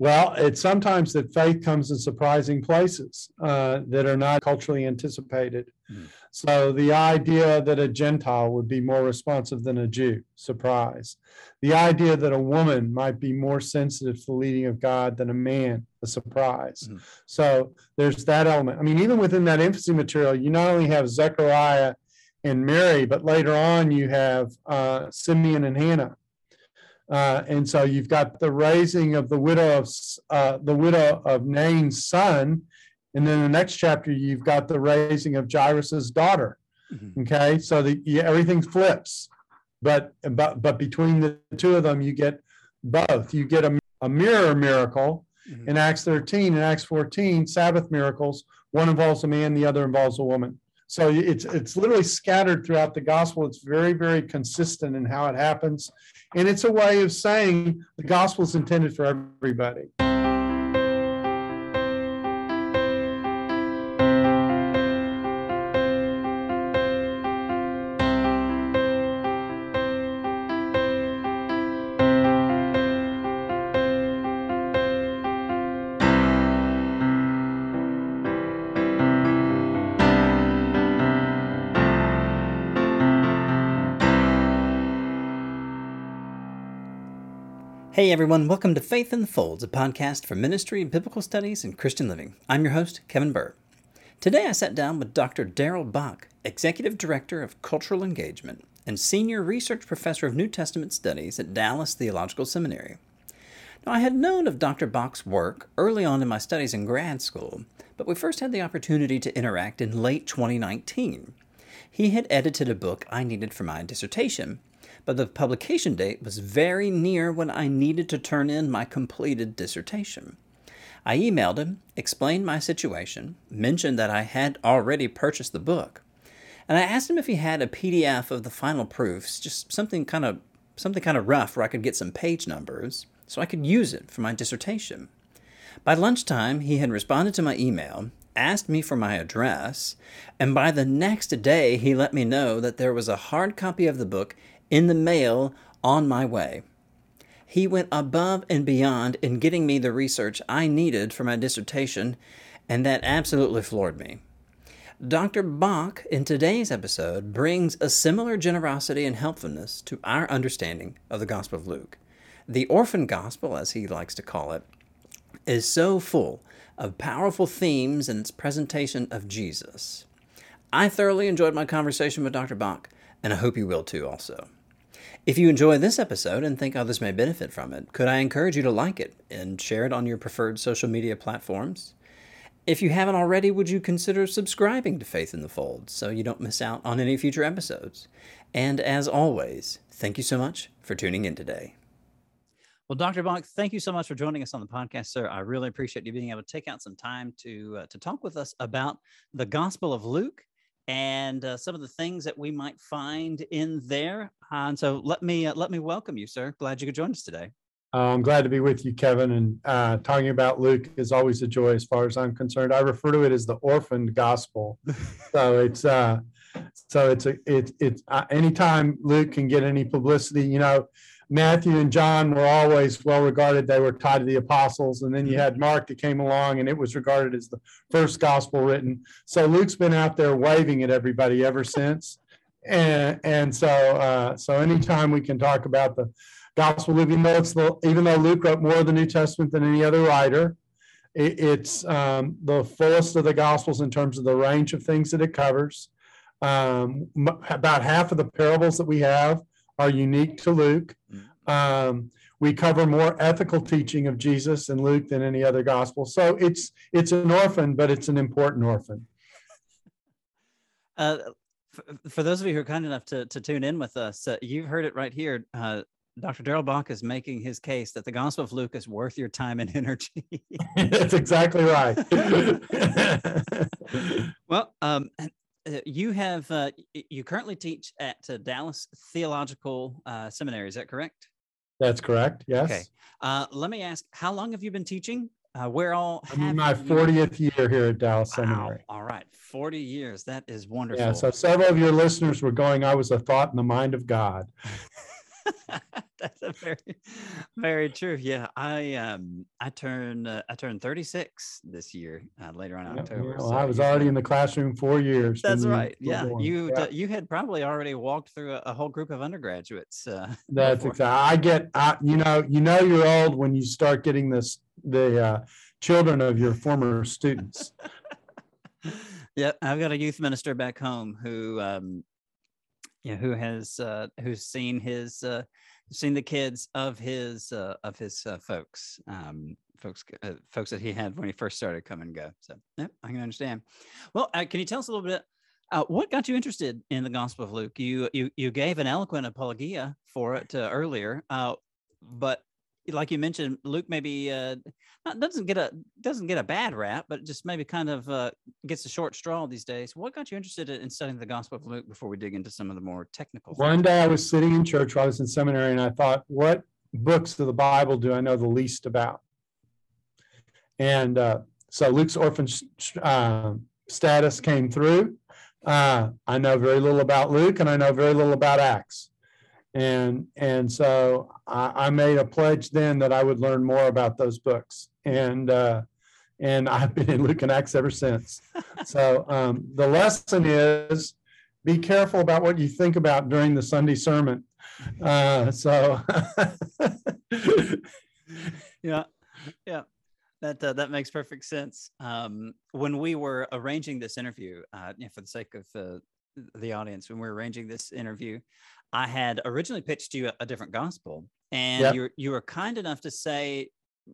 Well, it's sometimes that faith comes in surprising places uh, that are not culturally anticipated. Mm. So the idea that a Gentile would be more responsive than a Jew, surprise. The idea that a woman might be more sensitive to the leading of God than a man, a surprise. Mm. So there's that element. I mean, even within that infancy material, you not only have Zechariah and Mary, but later on you have uh, Simeon and Hannah uh, and so you've got the raising of the widow of uh, the widow of Nain's son, and then the next chapter you've got the raising of Jairus's daughter. Mm-hmm. Okay, so the, yeah, everything flips, but but but between the two of them you get both. You get a, a mirror miracle mm-hmm. in Acts 13 and Acts 14, Sabbath miracles. One involves a man, the other involves a woman. So it's it's literally scattered throughout the gospel. It's very very consistent in how it happens, and it's a way of saying the gospel is intended for everybody. Hey everyone, welcome to Faith in the Folds, a podcast for ministry, and biblical studies, and Christian living. I'm your host, Kevin Burr. Today I sat down with Dr. Darrell Bock, Executive Director of Cultural Engagement and Senior Research Professor of New Testament Studies at Dallas Theological Seminary. Now, I had known of Dr. Bock's work early on in my studies in grad school, but we first had the opportunity to interact in late 2019. He had edited a book I needed for my dissertation, but the publication date was very near when I needed to turn in my completed dissertation. I emailed him, explained my situation, mentioned that I had already purchased the book, and I asked him if he had a PDF of the final proofs, just something kind of something kind of rough where I could get some page numbers so I could use it for my dissertation. By lunchtime, he had responded to my email, asked me for my address, and by the next day, he let me know that there was a hard copy of the book in the mail on my way. He went above and beyond in getting me the research I needed for my dissertation, and that absolutely floored me. Dr. Bock, in today's episode, brings a similar generosity and helpfulness to our understanding of the Gospel of Luke. The orphan gospel, as he likes to call it, is so full of powerful themes in its presentation of Jesus. I thoroughly enjoyed my conversation with Dr. Bock, and I hope you will too, also. If you enjoy this episode and think others may benefit from it, could I encourage you to like it and share it on your preferred social media platforms? If you haven't already, would you consider subscribing to Faith in the Fold so you don't miss out on any future episodes? And as always, thank you so much for tuning in today. Well, Dr. Bock, thank you so much for joining us on the podcast, sir. I really appreciate you being able to take out some time to uh, to talk with us about the Gospel of Luke and uh, some of the things that we might find in there. Uh, and so let me uh, let me welcome you, sir. Glad you could join us today. Uh, I'm glad to be with you, Kevin. And uh, talking about Luke is always a joy, as far as I'm concerned. I refer to it as the orphaned gospel. so it's uh, so it's a it's it's anytime Luke can get any publicity, you know Matthew and John were always well regarded. They were tied to the apostles. And then you had Mark that came along and it was regarded as the first gospel written. So Luke's been out there waving at everybody ever since. And, and so, uh, so anytime we can talk about the gospel, even though it's the, even though Luke wrote more of the New Testament than any other writer, it, it's um, the fullest of the gospels in terms of the range of things that it covers. Um, about half of the parables that we have are unique to Luke. Mm-hmm. Um, we cover more ethical teaching of Jesus in Luke than any other gospel. So it's it's an orphan, but it's an important orphan. Uh, for, for, those of you who are kind enough to, to tune in with us, uh, you've heard it right here. Uh, Dr. Darrell Bock is making his case that the Gospel of Luke is worth your time and energy. That's exactly right. well, um, you have uh, you currently teach at uh, Dallas Theological uh, Seminary. Is that correct? That's correct. Yes. Okay. Uh, let me ask: How long have you been teaching? Uh, where all? I'm in my fortieth year here at Dallas wow. Seminary. All right, forty years. That is wonderful. Yeah. So several of your listeners were going. I was a thought in the mind of God. That's a very, very true. Yeah, I um I turned uh, I turned 36 this year uh, later on Yeah, October. well, so I was already in the classroom four years. That's right. Yeah, born. you Yeah. you had probably already walked through a, a whole group of undergraduates. Uh, That's before. exactly. I get. I, you know. You know you're old when you start getting this. The uh, children of your former students. yeah, I've got a youth minister back home who, um, yeah, who has uh, who's seen his uh, seen the kids of his uh, of his uh, folks, um, folks, uh, folks that he had when he first started come and go. So, yeah, I can understand. Well, uh, can you tell us a little bit? Uh, what got you interested in the Gospel of Luke? You you you gave an eloquent apologia for it uh, earlier, uh, but like you mentioned, Luke maybe uh, doesn't get a doesn't get a bad rap, but just maybe kind of uh, gets a short straw these days. What got you interested in studying the Gospel of Luke before we dig into some of the more technical? things? One day I was sitting in church while I was in seminary, and I thought, "What books of the Bible do I know the least about?" And uh, so Luke's orphan um, status came through. Uh, I know very little about Luke, and I know very little about Acts. And and so I, I made a pledge then that I would learn more about those books. And uh, and I've been in Luke and Acts ever since. So um, the lesson is be careful about what you think about during the Sunday sermon. Uh, so yeah yeah that uh, that makes perfect sense um when we were arranging this interview uh you know, for the sake of the audience when we were arranging this interview i had originally pitched you a, a different gospel and Yep. you you were kind enough to say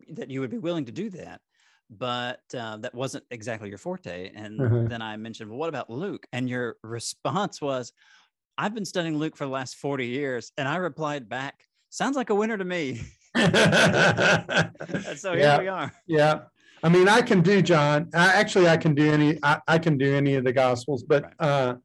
that you would be willing to do that but uh, that wasn't exactly your forte and Mhm. then i mentioned well what about luke and your response was i've been studying luke for the last 40 years and i replied back sounds like a winner to me and so here Yeah. we are. yeah, I mean, I can do John. I, actually, I can do any. I, I can do any of the Gospels, but Right. uh,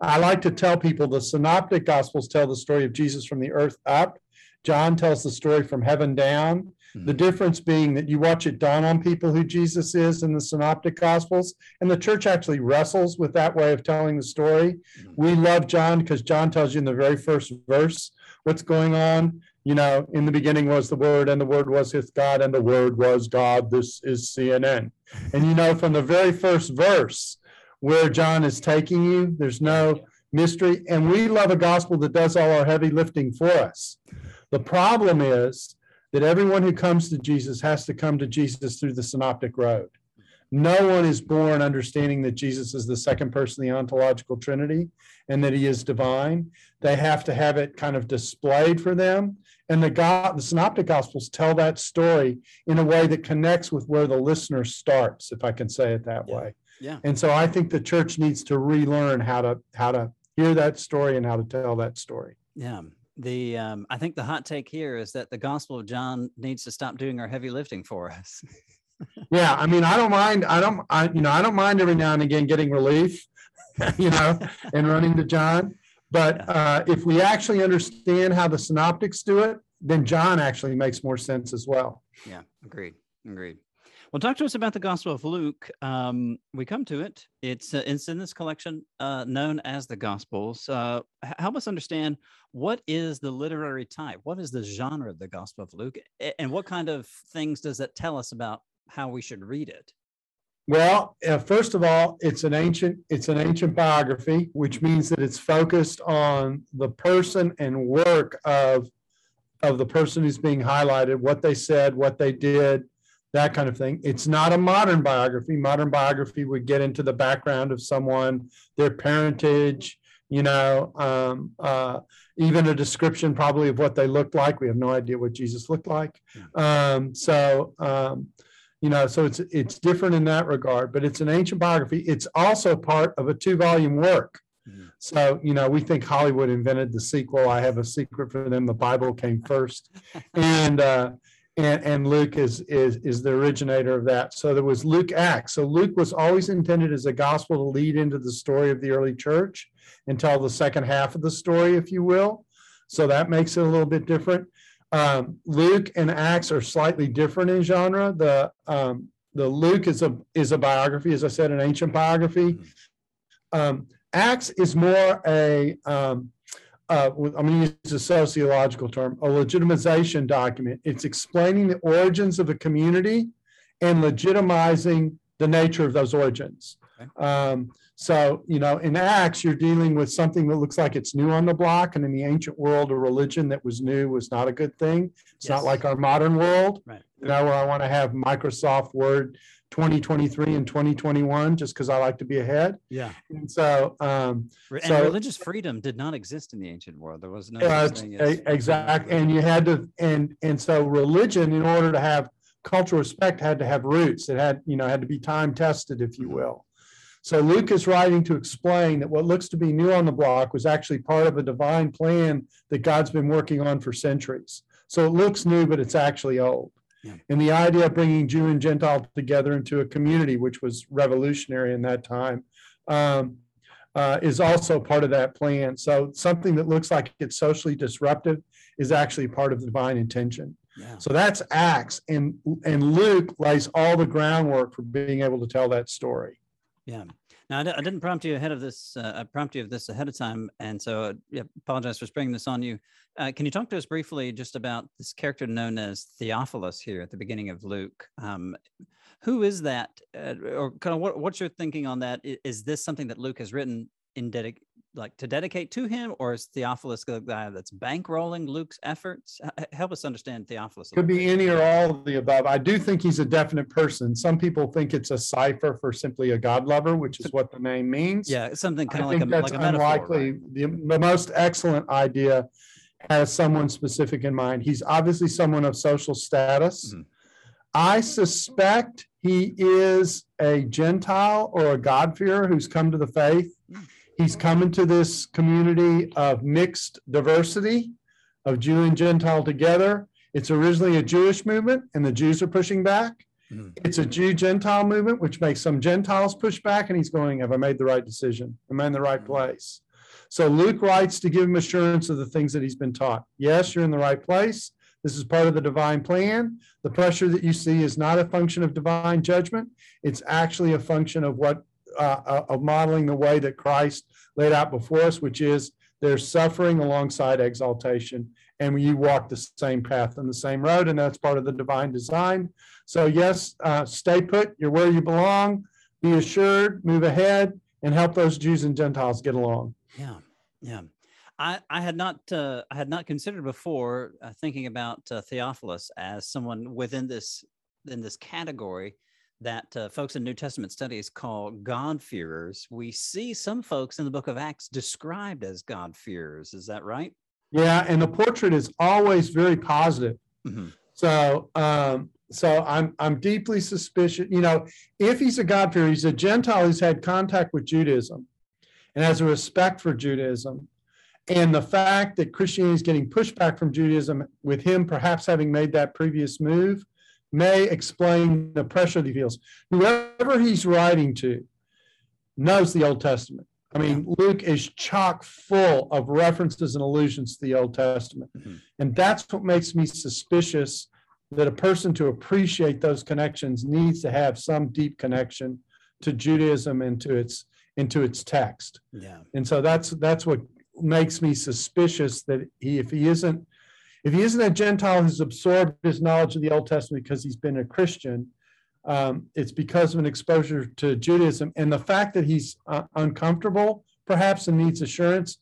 I like to tell people the Synoptic Gospels tell the story of Jesus from the earth up. John tells the story from heaven down. The Mhm. difference being that you watch it dawn on people who Jesus is in the Synoptic Gospels, and the church actually wrestles with that way of telling the story. Mhm. We love John because John tells you in the very first verse what's going on. You know, in the beginning was the Word, and the Word was with God, and the Word was God. This is CNN. And you know, from the very first verse where John is taking you, there's no mystery. And we love a gospel that does all our heavy lifting for us. The problem is that everyone who comes to Jesus has to come to Jesus through the synoptic road. No one is born understanding that Jesus is the second person of the ontological trinity and that he is divine. They have to have it kind of displayed for them. And the God, the synoptic gospels tell that story in a way that connects with where the listener starts, if I can say it that way. Yeah. And so I think the church needs to relearn how to how to hear that story and how to tell that story. Yeah. The um, I think the hot take here is that the Gospel of John needs to stop doing our heavy lifting for us. Yeah, I mean, I don't mind. I don't, I you know, I don't mind every now and again getting relief, you know, and running to John. But uh, if we actually understand how the synoptics do it, then John actually makes more sense as well. yeah, agreed. Agreed. Well, talk to us about the Gospel of Luke. Um, we come to it. It's uh, it's in this collection uh, known as the Gospels. Uh, help us understand what is the literary type, what is the genre of the Gospel of Luke, and what kind of things does it tell us about how we should read it? Well, uh, first of all, it's an ancient it's an ancient biography, which means that it's focused on the person and work of of the person who's being highlighted, what they said, what they did, that kind of thing. It's not a modern biography. Modern biography would get into the background of someone, their parentage, you know, um, uh, even a description probably of what they looked like. We have no idea what Jesus looked like. Um, so, um, you know, so it's it's different in that regard, but it's an ancient biography. It's also part of a two-volume work. Mhm. So, you know, we think Hollywood invented the sequel. I have a secret for them. The Bible came first. And uh and, and Luke is is is the originator of that. So there was Luke Acts. So Luke was always intended as a gospel to lead into the story of the early church and tell the second half of the story, if you will. So that makes it a little bit different. Um, Luke and Acts are slightly different in genre. The um, the Luke is a is a biography, as I said, an ancient biography. Um, Acts is more a um, uh, I'm going to use a sociological term, a legitimization document. It's explaining the origins of a community and legitimizing the nature of those origins. Okay. Um, so, you know, in Acts, you're dealing with something that looks like it's new on the block. And in the ancient world, a religion that was new was not a good thing. It's not like our modern world, Right. you know, where I want to have Microsoft Word 2023 and 2021 just because I like to be ahead. Yeah. And so, um, And So- religious freedom did not exist in the ancient world. There was no Uh, exact, and you had to, and, and so religion, in order to have cultural respect, had to have roots. It had, you know, had to be time tested, if you Mhm. will. So Luke is writing to explain that what looks to be new on the block was actually part of a divine plan that God's been working on for centuries. So it looks new, but it's actually old. Yeah. And the idea of bringing Jew and Gentile together into a community, which was revolutionary in that time, um, uh, is also part of that plan. So something that looks like it's socially disruptive is actually part of the divine intention. Yeah. So that's Acts, and and Luke lays all the groundwork for being able to tell that story. Yeah. Now, I, didn't prompt you ahead of this. Uh, I prompt you of this ahead of time, and so uh, yeah, apologize for springing this on you. Uh, can you talk to us briefly just about this character known as Theophilus here at the beginning of Luke? Um, who is that, uh, or kind of what, what's your thinking on that? Is, Is this something that Luke has written in dedic- like to dedicate to him, or is Theophilus the guy that's bankrolling Luke's efforts? Help us understand Theophilus. Could be bit. any or all of the above. I do think he's a definite person. Some people think it's a cipher for simply a God lover, which is what the name means. Yeah, something kind of like a think that's like a metaphor. unlikely. right? The, the most excellent idea has someone specific in mind. He's obviously someone of social status. Mhm. I suspect he is a Gentile or a God-fearer who's come to the faith. Mm. He's coming to this community of mixed diversity of Jew and Gentile together. It's originally a Jewish movement and the Jews are pushing back. Mhm. It's a Jew Gentile movement, which makes some Gentiles push back, and he's going, Have I made the right decision? Am I in the right place? So Luke writes to give him assurance of the things that he's been taught. Yes, you're in the right place. This is part of the divine plan. The pressure that you see is not a function of divine judgment. It's actually a function of what, uh, uh, of modeling the way that Christ laid out before us, which is there's suffering alongside exaltation. And you walk the same path and the same road, and that's part of the divine design. So yes, uh, stay put. You're where you belong. Be assured, move ahead, and help those Jews and Gentiles get along. Yeah, yeah. I, I had not uh, I had not considered before uh, thinking about uh, Theophilus as someone within this in this category that uh, folks in New Testament studies call God-fearers. We see some folks in the book of Acts described as God-fearers. Is that right? Yeah, and the portrait is always very positive. Mhm. So, um, so I'm I'm deeply suspicious. You know, if he's a God-fearer, he's a Gentile who's had contact with Judaism and has a respect for Judaism. And the fact that Christianity is getting pushback from Judaism, with him perhaps having made that previous move, may explain the pressure that he feels. Whoever he's writing to knows the Old Testament. I mean, Luke is chock full of references and allusions to the Old Testament. Mhm. And that's what makes me suspicious that a person to appreciate those connections needs to have some deep connection to Judaism and to its into its text. Yeah. And so that's that's what makes me suspicious that he if he isn't if he isn't a Gentile who's absorbed his knowledge of the Old Testament because he's been a Christian, um, it's because of an exposure to Judaism. And the fact that he's uh, uncomfortable, perhaps, and needs assurance,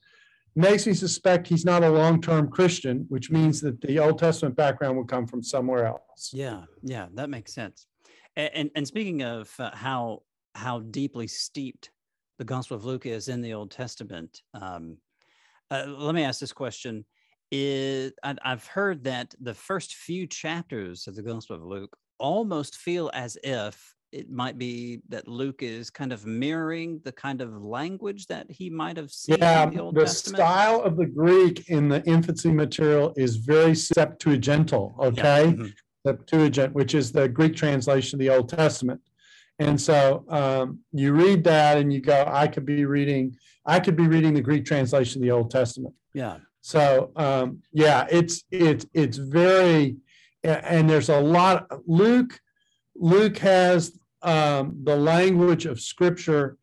makes me suspect he's not a long-term Christian, which means that the Old Testament background would come from somewhere else. Yeah, yeah, that makes sense. And and, and speaking of uh, how how deeply steeped the Gospel of Luke is in the Old Testament, um, uh, let me ask this question: Is I've heard that the first few chapters of the Gospel of Luke almost feel as if it might be that Luke is kind of mirroring the kind of language that he might have seen Yeah, in the Old the style of the Greek in the infancy material is very Septuagintal, Yeah, okay? mhm, Septuagint, which is the Greek translation of the Old Testament. And so um, you read that and you go, I could be reading, I could be reading the Greek translation of the Old Testament. Yeah, So um, yeah, it's it's it's very, and there's a lot. Luke, Luke has um, the language of Scripture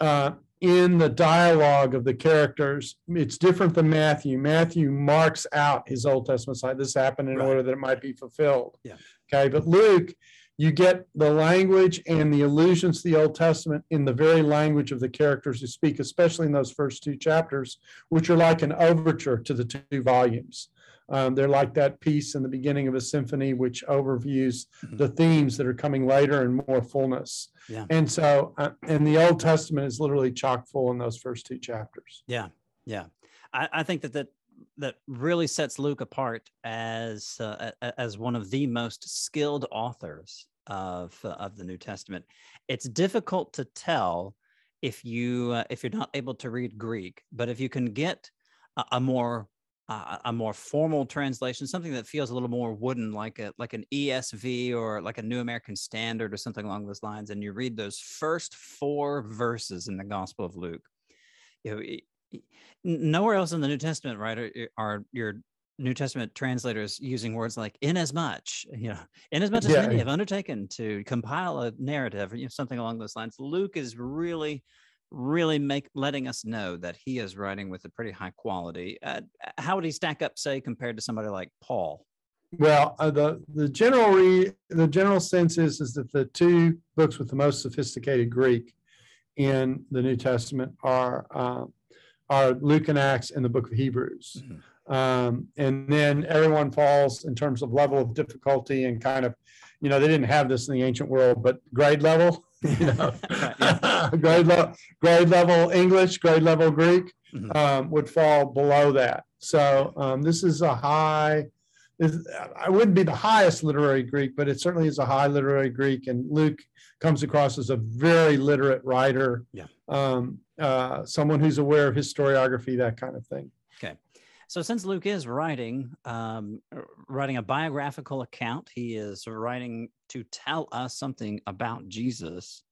uh, in the dialogue of the characters. It's different than Matthew. Matthew marks out his Old Testament side. This happened in Right. order that it might be fulfilled. Yeah. Okay, but Luke, you get the language and the allusions to the Old Testament in the very language of the characters who speak, especially in those first two chapters, which are like an overture to the two volumes. Um, they're like that piece in the beginning of a symphony, which overviews Mhm. the themes that are coming later in more fullness. Yeah. And so, uh, and the Old Testament is literally chock full in those first two chapters. Yeah, yeah. I, I think that that that really sets Luke apart as uh, as one of the most skilled authors of uh, of the New Testament. It's difficult to tell if you uh, if you're not able to read Greek, but if you can get a, a more uh, a more formal translation, something that feels a little more wooden, like a like an ESV or like a New American Standard or something along those lines, and you read those first four verses in the Gospel of Luke, you know, i- i- n- nowhere else in the New Testament, right, are, are your New Testament translators using words like "inasmuch," you know, "inasmuch as Yeah. many have undertaken to compile a narrative," or you know, something along those lines. Luke is really, really make letting us know that he is writing with a pretty high quality. Uh, how would he stack up, say, compared to somebody like Paul? Well, uh, the the general re, the general sense is is that the two books with the most sophisticated Greek in the New Testament are uh, are Luke and Acts and the Book of Hebrews. Mhm. Um, and then everyone falls in terms of level of difficulty and kind of, you know, they didn't have this in the ancient world, but grade level, you know, Right, grade level, grade level English, grade level Greek Mhm. um, would fall below that. So um, this is a high. I wouldn't be the highest literary Greek, but it certainly is a high literary Greek, and Luke comes across as a very literate writer. Yeah. Um, uh, someone who's aware of historiography, that kind of thing. So, since Luke is writing, um, writing a biographical account, he is writing to tell us something about Jesus.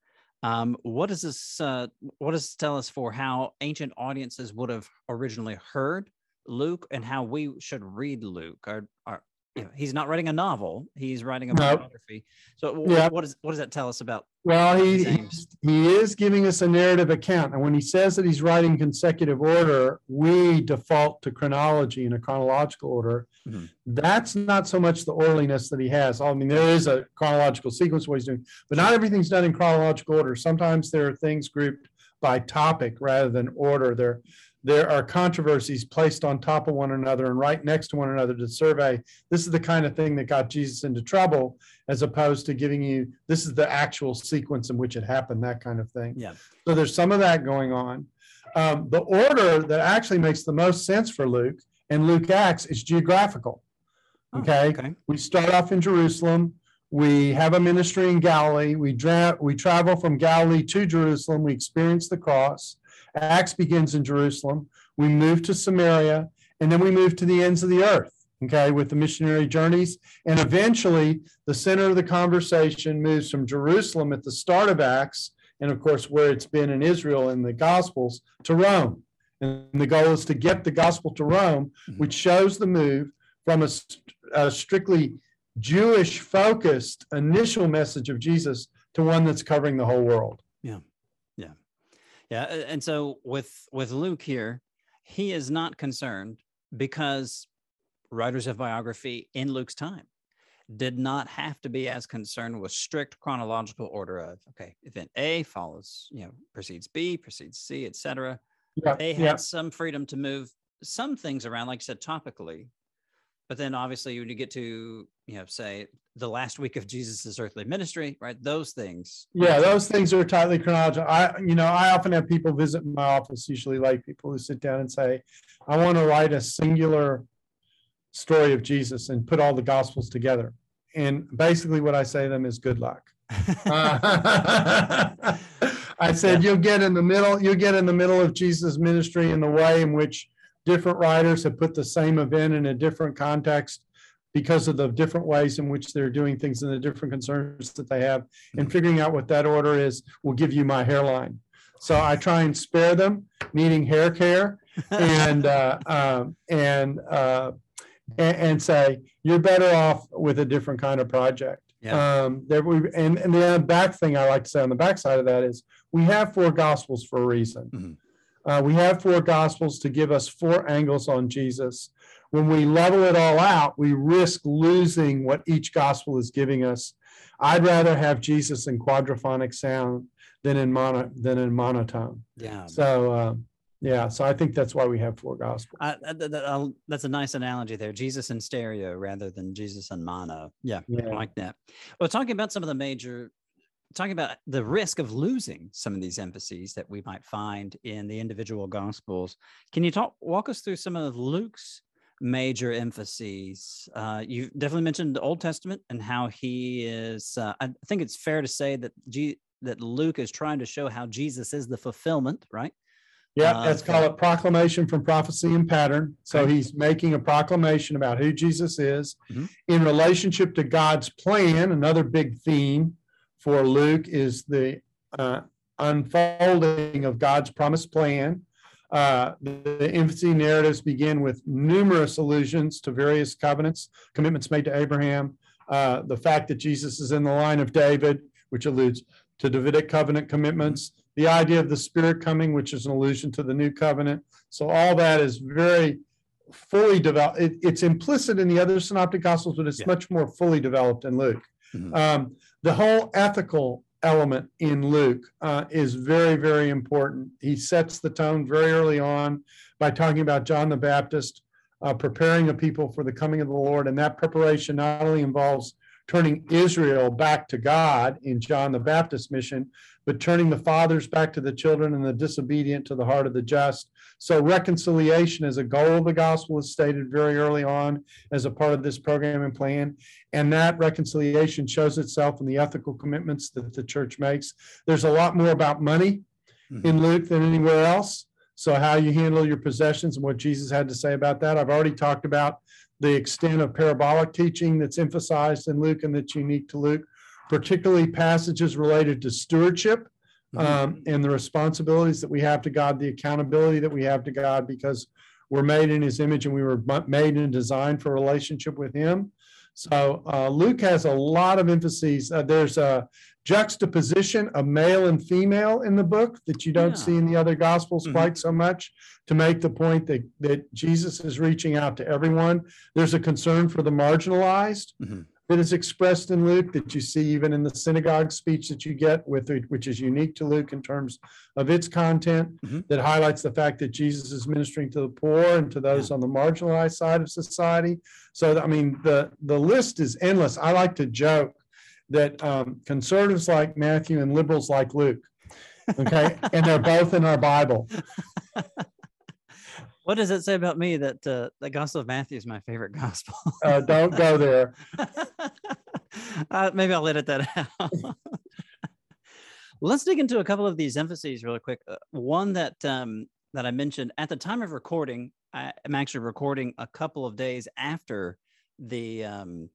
Um, what does this? Uh, what does this tell us for how ancient audiences would have originally heard Luke, and how we should read Luke? Or, or you know, he's not writing a novel; he's writing a No. biography. So, Yeah. what does what does that tell us about? Well, he he is giving us a narrative account, and when he says that he's writing consecutive order, we default to chronology in a chronological order. Mhm. That's not so much the orderliness that he has. I mean, there is a chronological sequence what he's doing, but not everything's done in chronological order. Sometimes there are things grouped by topic rather than order. There there are controversies placed on top of one another and right next to one another to survey. This is the kind of thing that got Jesus into trouble as opposed to giving you this is the actual sequence in which it happened, that kind of thing. Yeah. So there's some of that going on. Um, the order that actually makes the most sense for Luke and Luke Acts is geographical. Oh, Okay. Okay. We start off in Jerusalem. We have a ministry in Galilee. We dra- we travel from Galilee to Jerusalem. We experience the cross. Acts begins in Jerusalem. We move to Samaria, and then we move to the ends of the earth. Okay, with the missionary journeys, and eventually the center of the conversation moves from Jerusalem at the start of Acts, and of course where it's been in Israel in the Gospels, to Rome. And the goal is to get the gospel to Rome, Mhm. which shows the move from a, a strictly Jewish focused initial message of Jesus to one that's covering the whole world. Yeah, and so with with Luke here, he is not concerned because writers of biography in Luke's time did not have to be as concerned with strict chronological order of okay, event A follows, you know, precedes B, precedes C, etc. Yeah, They yeah. had some freedom to move some things around, like you said, topically. But then obviously when you get to, you know, say the last week of Jesus' earthly ministry, right? Those things. Yeah, those things are tightly chronological. I, you know, I often have people visit my office, usually like people who sit down and say, I want to write a singular story of Jesus and put all the gospels together. And basically what I say to them is good luck. I said, you'll get in the middle, you'll get in the middle of Jesus' ministry in the way in which different writers have put the same event in a different context because of the different ways in which they're doing things and the different concerns that they have. And figuring out what that order is will give you my hairline. So I try and spare them needing hair care and uh, um, and, uh, and and say you're better off with a different kind of project. Yeah. Um, there we and, and the back thing I like to say on the backside of that is we have four gospels for a reason. Mm-hmm. Uh, we have four gospels to give us four angles on Jesus. When we level it all out, we risk losing what each gospel is giving us. I'd rather have Jesus in quadraphonic sound than in mono than in monotone. Yeah. So uh, yeah, so I think that's why we have four gospels. Uh, that, that's a nice analogy there. Jesus in stereo rather than Jesus in mono. Yeah, yeah, I like that. Well, talking about some of the major, talking about the risk of losing some of these emphases that we might find in the individual gospels. Can you talk walk us through some of Luke's major emphases? Uh, you definitely mentioned the Old Testament and how he is. Uh, I think it's fair to say that G, that Luke is trying to show how Jesus is the fulfillment, right? Yeah, uh, let's call it proclamation from prophecy and pattern. So he's making a proclamation about who Jesus is mm-hmm. in relationship to God's plan. Another big theme for Luke is the uh, unfolding of God's promised plan. Uh, the, the infancy narratives begin with numerous allusions to various covenants, commitments made to Abraham. Uh, the fact that Jesus is in the line of David, which alludes to Davidic covenant commitments the idea of the Spirit coming, which is an allusion to the new covenant. So all that is very fully developed. It, it's implicit in the other synoptic gospels, but it's yeah. much more fully developed in Luke. Mm-hmm. Um, the whole ethical element in Luke uh, is very, very important. He sets the tone very early on by talking about John the Baptist uh, preparing a people for the coming of the Lord. And that preparation not only involves turning Israel back to God in John the Baptist mission, but turning the fathers back to the children and the disobedient to the heart of the just. So, reconciliation as a goal of the gospel is stated very early on as a part of this program and plan. And that reconciliation shows itself in the ethical commitments that the church makes. There's a lot more about money mm-hmm. in Luke than anywhere else. So, how you handle your possessions and what Jesus had to say about that. I've already talked about the extent of parabolic teaching that's emphasized in Luke and that's unique to Luke, particularly passages related to stewardship. Um, and the responsibilities that we have to God, the accountability that we have to God, because we're made in his image and we were made and designed for relationship with him. So uh, Luke has a lot of emphases. Uh, there's a juxtaposition of male and female in the book that you don't yeah. see in the other gospels mm-hmm. quite so much to make the point that, that Jesus is reaching out to everyone. There's a concern for the marginalized. Mm-hmm that is expressed in Luke that you see even in the synagogue speech that you get with it, which is unique to Luke in terms of its content, mm-hmm. that highlights the fact that Jesus is ministering to the poor and to those yeah. on the marginalized side of society. So I mean the the list is endless. I like to joke that um, conservatives like Matthew and liberals like Luke. Okay, and they're both in our Bible. What does it say about me that uh, the Gospel of Matthew is my favorite gospel? uh, don't go there. uh, maybe I'll edit that out. Let's dig into a couple of these emphases really quick. Uh, one that um, that I mentioned at the time of recording, I am actually recording a couple of days after the um,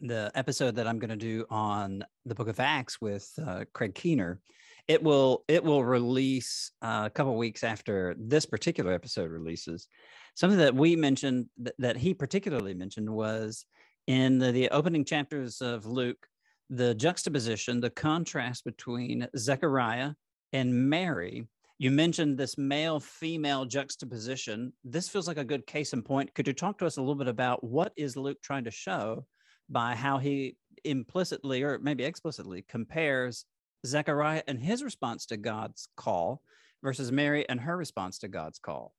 the episode that I'm going to do on the Book of Acts with uh, Craig Keener it will it will release uh, a couple weeks after this particular episode releases. Something that we mentioned th- that he particularly mentioned was in the, the opening chapters of Luke, the juxtaposition, the contrast between Zechariah and Mary. You mentioned this male female juxtaposition. This feels like a good case in point. Could you talk to us a little bit about what is Luke trying to show by how he implicitly or maybe explicitly compares Zechariah and his response to God's call versus Mary and her response to God's call?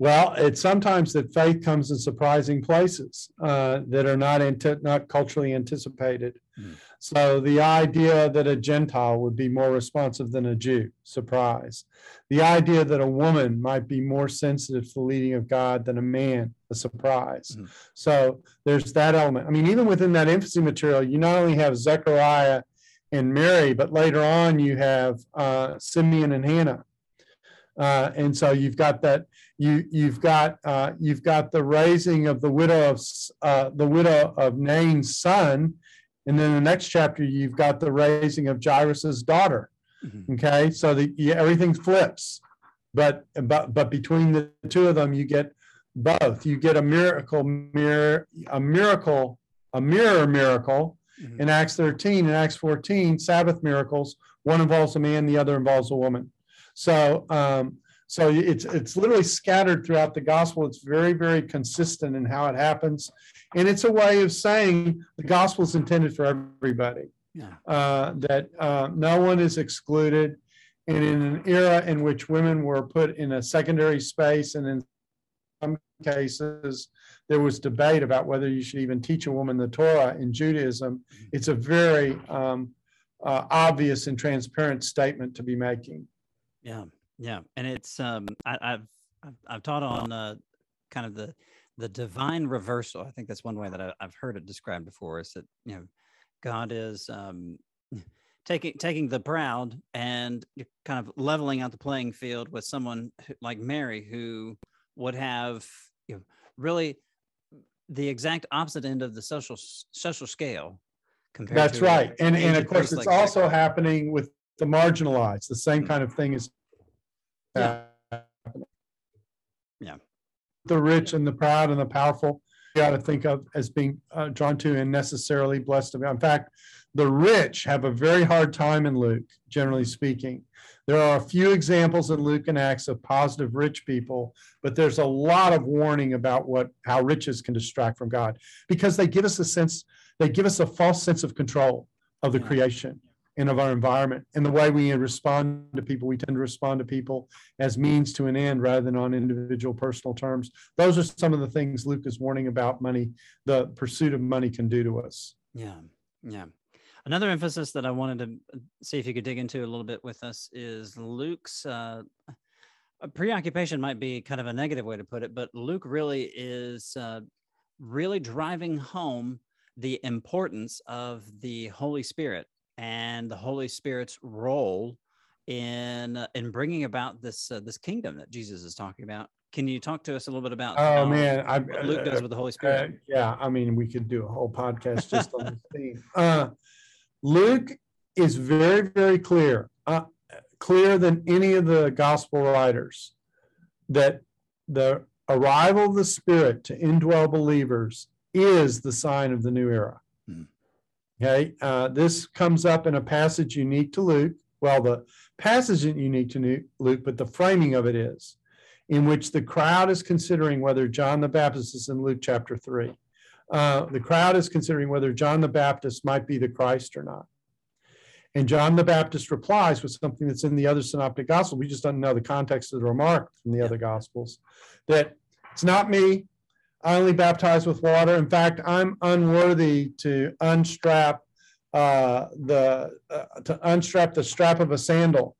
Well, it's sometimes that faith comes in surprising places uh, that are not ante- not culturally anticipated. Mm. So the idea that a Gentile would be more responsive than a Jew, surprise. The idea that a woman might be more sensitive to the leading of God than a man, a surprise. Mm. So there's that element. I mean, even within that infancy material, you not only have Zechariah and Mary, but later on you have uh, Simeon and Hannah. Uh, and so you've got that you you've got uh, you've got the raising of the widow of uh, the widow of Nain's son, and then the next chapter you've got the raising of Jairus's daughter. Mm-hmm. Okay, so the yeah, everything flips, but but but between the two of them you get both. You get a miracle mirror a miracle a mirror miracle mm-hmm. in Acts 13 and Acts 14, Sabbath miracles. One involves a man, the other involves a woman. So, um, so it's it's literally scattered throughout the gospel. It's very very consistent in how it happens, and it's a way of saying the gospel is intended for everybody. Yeah. Uh, that uh, no one is excluded, and in an era in which women were put in a secondary space, and in some cases there was debate about whether you should even teach a woman the Torah in Judaism. Mm-hmm. It's a very um, uh, obvious and transparent statement to be making. Yeah. Yeah, and it's um, I, have I've taught on uh, kind of the the divine reversal. I think that's one way that I, have heard it described before. Is that you know God is um, taking taking the proud and kind of leveling out the playing field with someone like Mary, who would have you know really the exact opposite end of the social social scale. Compared That's right, and and of course it's like also happening with the marginalized. The same mm-hmm. kind of thing is yeah. yeah. The rich and the proud and the powerful, you got to think of as being uh, drawn to and necessarily blessed to be. In fact, the rich have a very hard time in Luke, generally speaking. There are a few examples in Luke and Acts of positive rich people, but there's a lot of warning about what how riches can distract from God because they give us a sense, they give us a false sense of control of the creation and of our environment. And the way we respond to people, we tend to respond to people as means to an end rather than on individual personal terms. Those are some of the things Luke is warning about money, the pursuit of money can do to us. Yeah. Yeah. Another emphasis that I wanted to see if you could dig into a little bit with us is Luke's uh, preoccupation might be kind of a negative way to put it, but Luke really is uh, really driving home the importance of the Holy Spirit and the Holy Spirit's role in uh, in bringing about this uh, this kingdom that Jesus is talking about. Can you talk to us a little bit about? Oh man, I, Luke does with the Holy Spirit. Uh, yeah, I mean, we could do a whole podcast just on this theme. Luke is very, very clear, uh, clearer than any of the gospel writers, that the arrival of the Spirit to indwell believers is the sign of the new era. Okay, uh, this comes up in a passage unique to Luke. Well, the passage isn't unique to Luke, but the framing of it is, in which the crowd is considering whether John the Baptist is in Luke chapter 3. Uh, the crowd is considering whether John the Baptist might be the Christ or not. And John the Baptist replies with something that's in the other synoptic gospel. We just don't know the context of the remark from the other gospels that it's not me, I only baptize with water. In fact, I'm unworthy to unstrap uh, the uh, to unstrap the strap of a sandal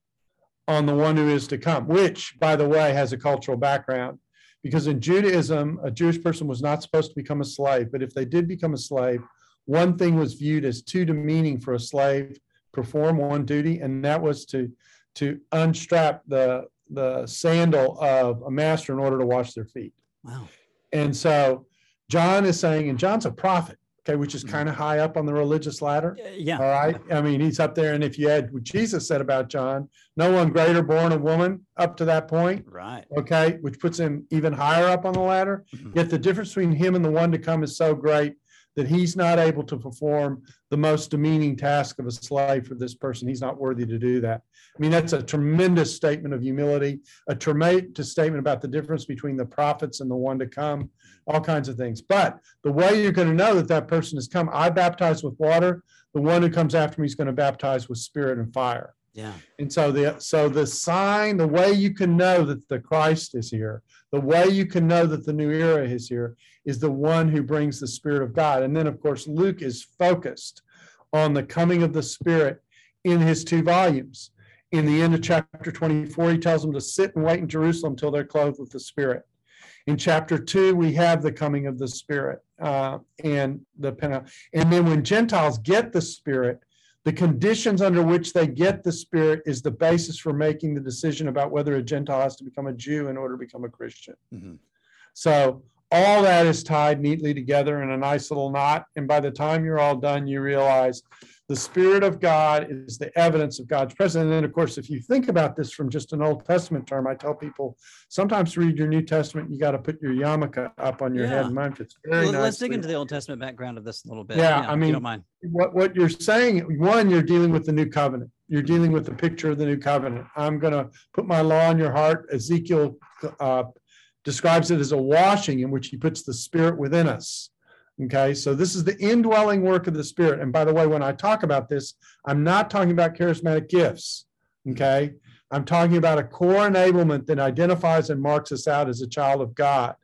on the one who is to come, which, by the way, has a cultural background. Because in Judaism, a Jewish person was not supposed to become a slave, but if they did become a slave, one thing was viewed as too demeaning for a slave perform one duty, and that was to to unstrap the the sandal of a master in order to wash their feet. Wow. And so John is saying, and John's a prophet, okay, which is mm-hmm. kind of high up on the religious ladder. Yeah. All right. I mean, he's up there. And if you had what Jesus said about John, no one greater born of woman up to that point. Right. Okay. Which puts him even higher up on the ladder. Mm-hmm. Yet the difference between him and the one to come is so great that he's not able to perform the most demeaning task of a slave for this person. He's not worthy to do that. I mean, that's a tremendous statement of humility, a tremendous statement about the difference between the prophets and the one to come, all kinds of things. But the way you're going to know that that person has come, I baptize with water. The one who comes after me is going to baptize with spirit and fire. Yeah. And so the so the sign, the way you can know that the Christ is here, the way you can know that the new era is here, is the one who brings the Spirit of God. And then, of course, Luke is focused on the coming of the Spirit in his two volumes. In the end of chapter 24, he tells them to sit and wait in Jerusalem till they're clothed with the Spirit. In chapter two, we have the coming of the Spirit uh, and the Pentecost. And then when Gentiles get the Spirit, the conditions under which they get the Spirit is the basis for making the decision about whether a Gentile has to become a Jew in order to become a Christian. Mm-hmm. So all that is tied neatly together in a nice little knot. And by the time you're all done, you realize the Spirit of God is the evidence of God's presence. And then, of course, if you think about this from just an Old Testament term, I tell people sometimes to read your New Testament, you got to put your yarmulke up on your Yeah. head. And fits very Well, let's dig into the Old Testament background of this a little bit. Yeah, if I you mean- don't mind. What, what you're saying, one, you're dealing with the new covenant. You're dealing with the picture of the new covenant. I'm going to put my law in your heart. Ezekiel uh, describes it as a washing in which he puts the Spirit within us. Okay, so this is the indwelling work of the Spirit. And by the way, when I talk about this, I'm not talking about charismatic gifts. Okay, I'm talking about a core enablement that identifies and marks us out as a child of God.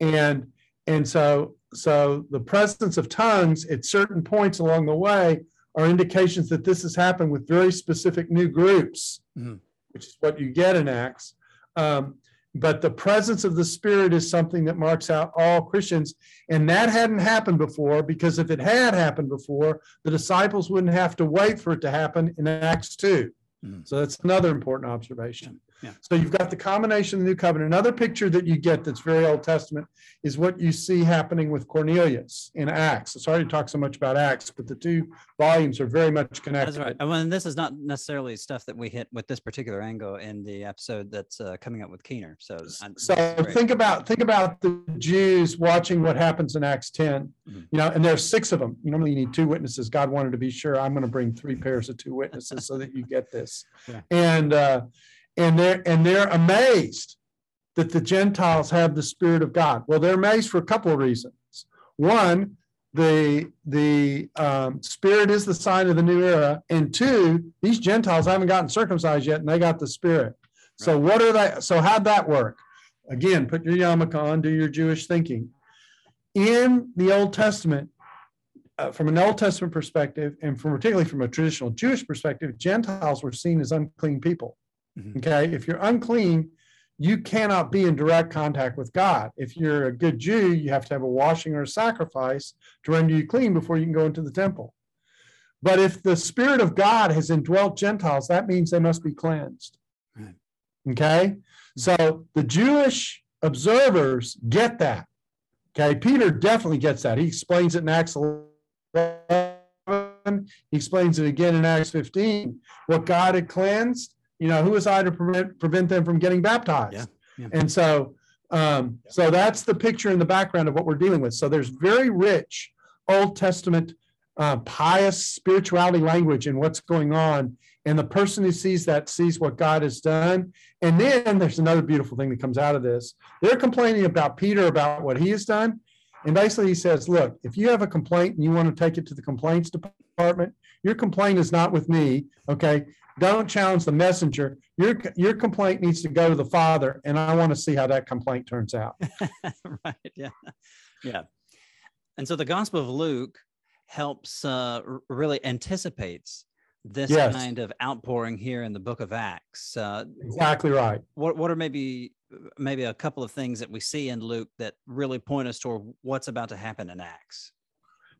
And and so so the presence of tongues at certain points along the way are indications that this has happened with very specific new groups, Mhm. which is what you get in Acts. Um, but the presence of the Spirit is something that marks out all Christians. And that hadn't happened before because if it had happened before, the disciples wouldn't have to wait for it to happen in Acts 2. Mhm. So that's another important observation. Yeah. So you've got the combination of the new covenant. Another picture that you get that's very Old Testament is what you see happening with Cornelius in Acts. Sorry to talk so much about Acts, but the two volumes are very much connected. That's right. And when this is not necessarily stuff that we hit with this particular angle in the episode that's uh, coming up with Keener. So, I- So this is great. think about think about the Jews watching what happens in Acts 10. Mhm. You know, and there's six of them. You normally you need two witnesses. God wanted to be sure. I'm going to bring three pairs of two witnesses so that you get this. Yeah. And uh, and they're and they're amazed that the Gentiles have the Spirit of God. Well, they're amazed for a couple of reasons. One, the the um, Spirit is the sign of the new era, and two, these Gentiles haven't gotten circumcised yet, and they got the Spirit. So what are they? So how'd that work? Again, put your yarmulke on, do your Jewish thinking. In the Old Testament, uh, from an Old Testament perspective, and from particularly from a traditional Jewish perspective, Gentiles were seen as unclean people. Mhm. Okay, if you're unclean, you cannot be in direct contact with God. If you're a good Jew, you have to have a washing or a sacrifice to render you clean before you can go into the temple. But if the Spirit of God has indwelt Gentiles, that means they must be cleansed. Right. Okay, so the Jewish observers get that. Okay, Peter definitely gets that. He explains it in Acts 11. He explains it again in Acts 15. What God had cleansed, you know, who was I to prevent, prevent them from getting baptized? Yeah, yeah. And so, um, so that's the picture in the background of what we're dealing with. So there's very rich Old Testament uh, pious spirituality language in what's going on. And the person who sees that sees what God has done. And then there's another beautiful thing that comes out of this. They're complaining about Peter about what he has done. And basically, he says, Look, if you have a complaint and you want to take it to the complaints department, your complaint is not with me. Okay. Don't challenge the messenger. Your, your complaint needs to go to the Father. And I want to see how that complaint turns out. right. Yeah. Yeah. And so the Gospel of Luke helps uh, really anticipates this Yes. kind of outpouring here in the book of Acts. Uh, Exactly right. what what are maybe maybe a couple of things that we see in Luke that really point us toward what's about to happen in Acts?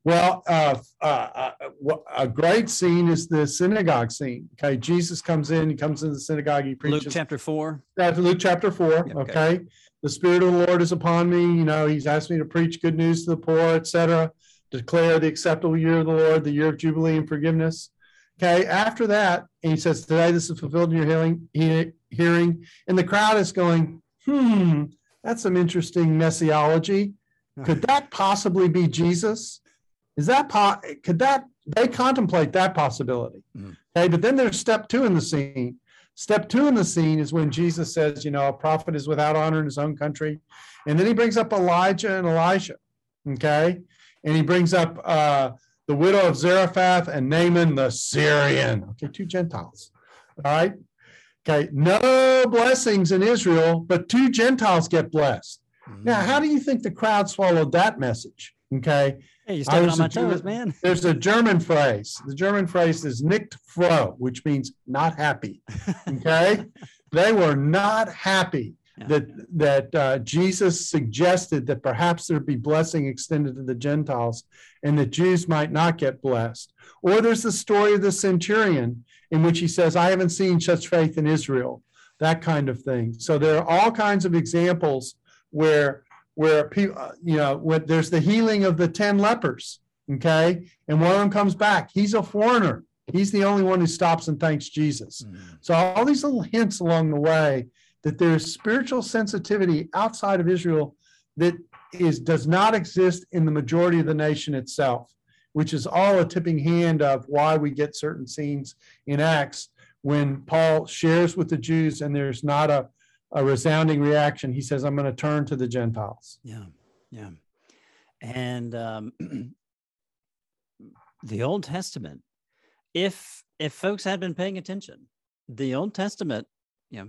Well, uh, uh, uh, a great scene is the synagogue scene. Okay, Jesus comes in, he comes into the synagogue, he Luke preaches. chapter four. That's Luke chapter four. Yeah, okay. Okay, the Spirit of the Lord is upon me. You know, He's asked me to preach good news to the poor, etc. Declare the acceptable year of the Lord, the year of jubilee and forgiveness. Okay, after that, he says, "Today this is fulfilled in your hearing." he- Hearing, and the crowd is going, "Hmm, that's some interesting messiology. Could that possibly be Jesus? Is that po- could that they contemplate that possibility? Mhm. Okay, but then there's step two in the scene. Step two in the scene is when Jesus says, you know, a prophet is without honor in his own country. And then he brings up Elijah and Elisha. Okay. And he brings up uh, the widow of Zarephath and Naaman the Syrian. Okay, two Gentiles. All right. Okay. No blessings in Israel, but two Gentiles get blessed. Now, how do you think the crowd swallowed that message? Okay. Hey, you stepping on my toes, man. There's a German phrase. The German phrase is nicht froh, which means not happy. Okay, they were not happy Yeah. that that uh, Jesus suggested that perhaps there'd be blessing extended to the Gentiles, and that Jews might not get blessed. Or there's the story of the centurion in which he says, "I haven't seen such faith in Israel." That kind of thing. So there are all kinds of examples where where people, you know, when there's the healing of the ten lepers Okay. And one of them comes back. He's a foreigner. He's the only one who stops and thanks Jesus. Mm. So all these little hints along the way that there's spiritual sensitivity outside of Israel that is does not exist in the majority of the nation itself, which is all a tipping hand of why we get certain scenes in Acts when Paul shares with the Jews and there's not a, a resounding reaction. He says, I'm going to turn to the Gentiles. Yeah. Yeah. And um, the Old Testament, if if folks had been paying attention, the Old Testament, you know,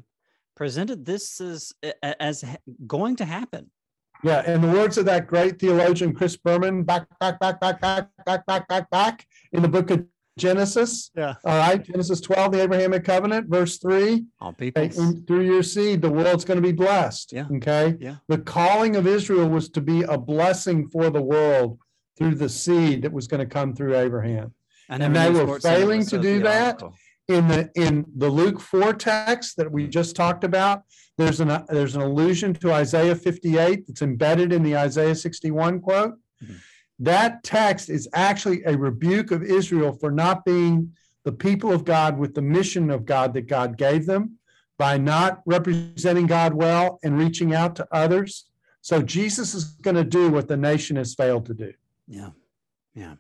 presented this as as going to happen. Yeah, in the words of that great theologian Chris Berman, back, back, back, back, back, back, back, back, back, in the book of Genesis. Yeah. All right, Genesis 12, the Abrahamic covenant, verse 3. All people. Through your seed, the world's going to be blessed. Yeah. Okay. Yeah. The calling of Israel was to be a blessing for the world through the seed that was going to come through Abraham. And they were failing to do that in the in the Luke 4 text that we just talked about, there's an there's an allusion to Isaiah 58 that's embedded in the Isaiah 61 quote. Mm-hmm. That text is actually a rebuke of Israel for not being the people of God with the mission of God that God gave them by not representing God well and reaching out to others. So Jesus is going to do what the nation has failed to do. Yeah. Yeah.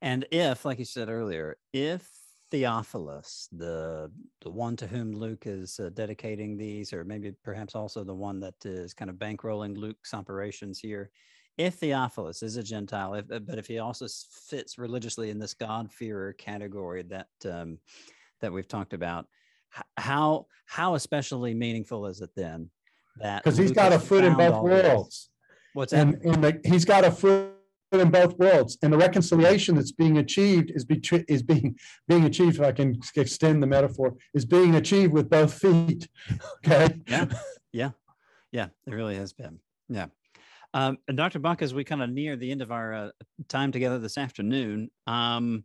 And if, like you said earlier, if Theophilus, the the one to whom Luke is uh, dedicating these, or maybe perhaps also the one that is kind of bankrolling Luke's operations here. If Theophilus is a Gentile, if, uh, but if he also fits religiously in this God-fearer category that um, that we've talked about, how how especially meaningful is it then that because he's got a foot in both worlds? What's that? And, and the, he's got a foot in both worlds. And the reconciliation that's being achieved is, be, is being being achieved, if I can extend the metaphor, is being achieved with both feet. Okay. Yeah. Yeah. Yeah. It really has been. Yeah. Um, Dr. Bock, as we kind of near the end of our uh, time together this afternoon, um,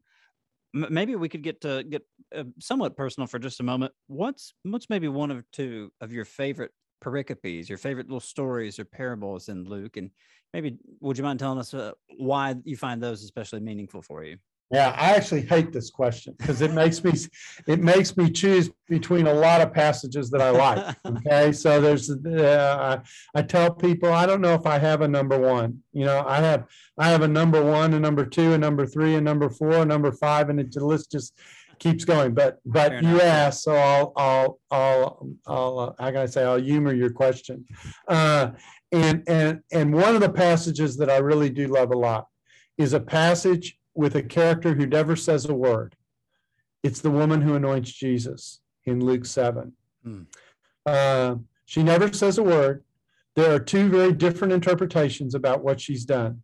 m- maybe we could get to get uh, somewhat personal for just a moment. What's what's maybe one or two of your favorite pericopes, your favorite little stories or parables in Luke, and maybe would you mind telling us uh, why you find those especially meaningful for you yeah i actually hate this question because it makes me it makes me choose between a lot of passages that i like okay so there's uh, I, I tell people i don't know if i have a number one you know i have i have a number one a number two a number three a number four a number five and it, the list just keeps going but but Fair you enough. asked so i'll i'll i'll i'll uh, how can i say i'll humor your question uh and and and one of the passages that I really do love a lot is a passage with a character who never says a word. It's the woman who anoints Jesus in Luke 7. Hmm. Uh, she never says a word. There are two very different interpretations about what she's done.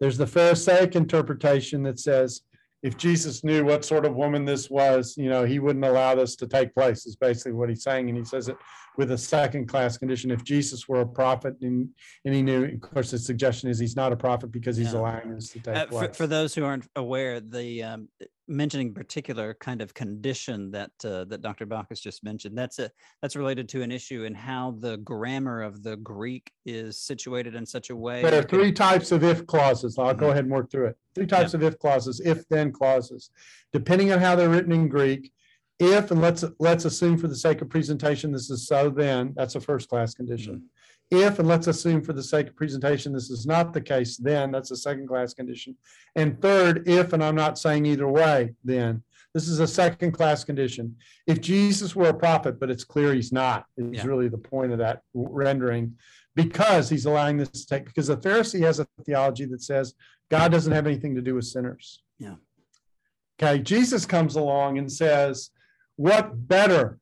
There's the Pharisaic interpretation that says, if Jesus knew what sort of woman this was, you know, he wouldn't allow this to take place, is basically what he's saying. And he says it with a second class condition. If Jesus were a prophet and, and he knew, of course, the suggestion is he's not a prophet because he's yeah. allowing this to take uh. For, for, those who aren't aware, the um, mentioning particular kind of condition that uh, that Dr. Bock's just mentioned, that's a that's related to an issue in how the grammar of the Greek is situated in such a way. There are three types of if clauses. I'll mm-hmm. go ahead and work through it. Three types of if clauses, if then clauses. Depending on how they're written in Greek, if, and let's, let's assume for the sake of presentation, this is so then, that's a first class condition. Mm-hmm. If, and let's assume for the sake of presentation, this is not the case, then that's a second class condition. And third, if, and I'm not saying either way, then this is a second class condition. If Jesus were a prophet, but it's clear he's not, is yeah. really the point of that rendering because he's allowing this to take, because the Pharisee has a theology that says God doesn't have anything to do with sinners. Yeah. Okay. Jesus comes along and says, what better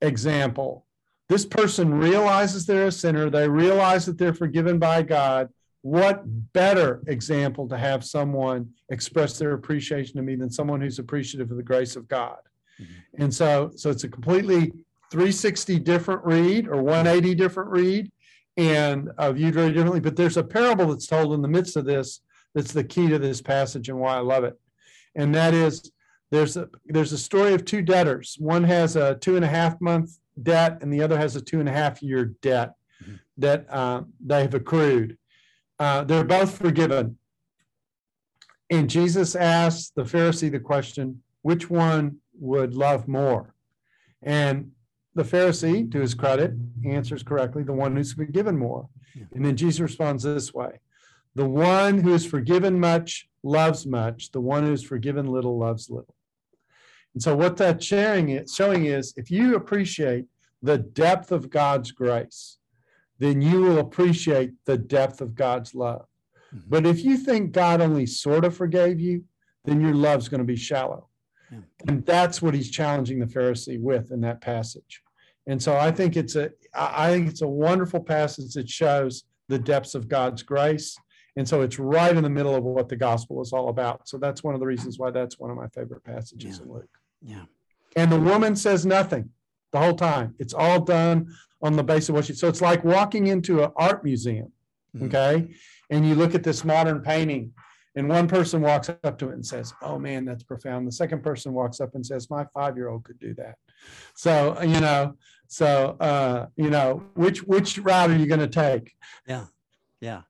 example? This person realizes they're a sinner, they realize that they're forgiven by God. What better example to have someone express their appreciation to me than someone who's appreciative of the grace of God? Mm-hmm. And so, so it's a completely 360 different read or 180 different read and uh, viewed very differently. But there's a parable that's told in the midst of this that's the key to this passage and why I love it. And that is there's a there's a story of two debtors. One has a two and a half month debt, and the other has a two and a half year debt mm-hmm. that uh, they have accrued. Uh, they're both forgiven, And Jesus asked the Pharisee the question, which one would love more? And the Pharisee, to his credit, answers correctly, the one who's been given more. Yeah. And then Jesus responds this way The one who is forgiven much loves much, the one who is forgiven little loves little. And so, what that's sharing is, showing is if you appreciate the depth of God's grace, then you will appreciate the depth of God's love. Mhm. But if you think God only sort of forgave you, then your love's going to be shallow. Yeah. And that's what he's challenging the Pharisee with in that passage. And so I think it's a I think it's a wonderful passage that shows the depths of God's grace. And so it's right in the middle of what the gospel is all about. So that's one of the reasons why that's one of my favorite passages Yeah. in Luke. Yeah. And the woman says nothing the whole time. It's all done on the basis of what she. So it's like walking into an art museum, Mhm. okay, and you look at this modern painting, and one person walks up to it and says, "Oh man, that's profound." The second person walks up and says, "My five-year-old could do that." So you know, so uh, you know, which which route are you going to take? Yeah, yeah.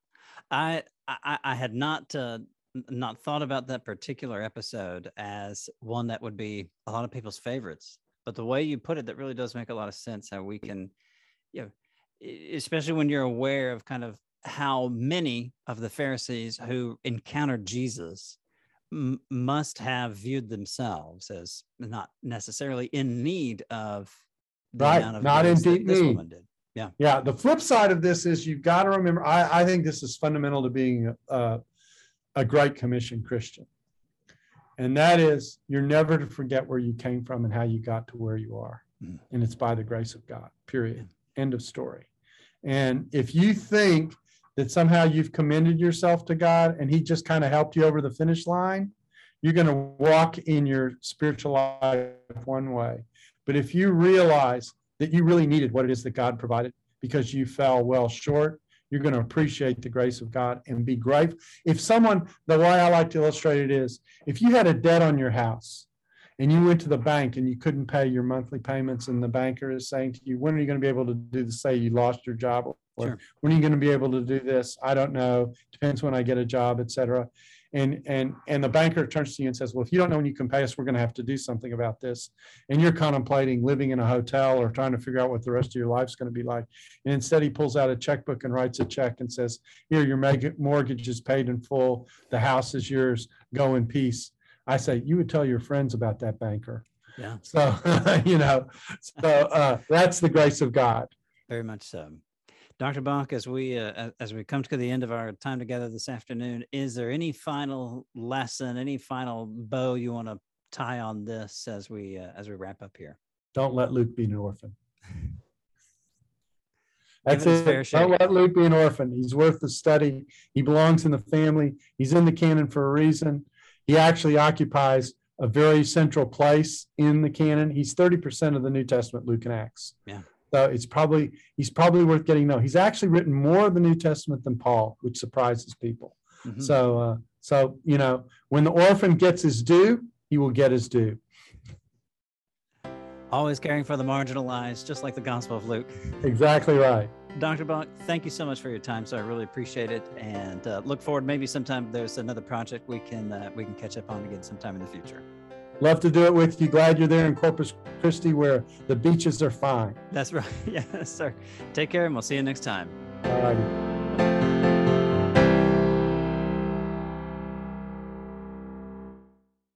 I I, I had not uh, not thought about that particular episode as one that would be a lot of people's favorites. But the way you put it, that really does make a lot of sense. How we can, you know, especially when you're aware of kind of how many of the Pharisees who encountered Jesus m- must have viewed themselves as not necessarily in need of the Right, amount of not in deep need. did. Yeah, the flip side of this is you've got to remember. I, I think this is fundamental to being a, a great commission Christian, and that is you're never to forget where you came from and how you got to where you are, Mm. and it's by the grace of God. Period. End of story. And if you think that somehow you've commended yourself to God and He just kind of helped you over the finish line, you're going to walk in your spiritual life one way. But if you realize that you really needed what it is that God provided because you fell well short, you're going to appreciate the grace of God and be grateful. If someone, the way I like to illustrate it is if you had a debt on your house and you went to the bank and you couldn't pay your monthly payments, and the banker is saying to you, When are you going to be able to do the say you lost your job? Or Sure. when are you going to be able to do this? I don't know. Depends when I get a job, et cetera. And and and the banker turns to you and says, Well, if you don't know when you can pay us, we're going to have to do something about this. And you're contemplating living in a hotel or trying to figure out what the rest of your life's going to be like. And instead, he pulls out a checkbook and writes a check and says, Here, your mortgage is paid in full. The house is yours. Go in peace. I say, You would tell your friends about that banker. Yeah. So, you know, so uh, that's the grace of God. Very much so. Dr. Bock, as we uh, as we come to the end of our time together this afternoon, is there any final lesson, any final bow you want to tie on this as we uh, as we wrap up here? Don't let Luke be an orphan. That's it his fair it. share. Don't let Luke be an orphan. He's worth the study. He belongs in the family. He's in the canon for a reason. He actually occupies a very central place in the canon. He's 30% of the New Testament, Luke and Acts. Yeah. So it's probably he's probably worth getting to know. He's actually written more of the New Testament than Paul, which surprises people. Mhm. So uh, so you know, when the orphan gets his due, he will get his due. Always caring for the marginalized, just like the Gospel of Luke. Exactly right. Dr. Bock, thank you so much for your time. So I really appreciate it, and uh, look forward. Maybe sometime there's another project we can uh, we can catch up on again sometime in the future. Love to do it with you. Glad you're there in Corpus Christi where the beaches are fine. That's right. yes, sir. Take care, and we'll see you next time. All righty.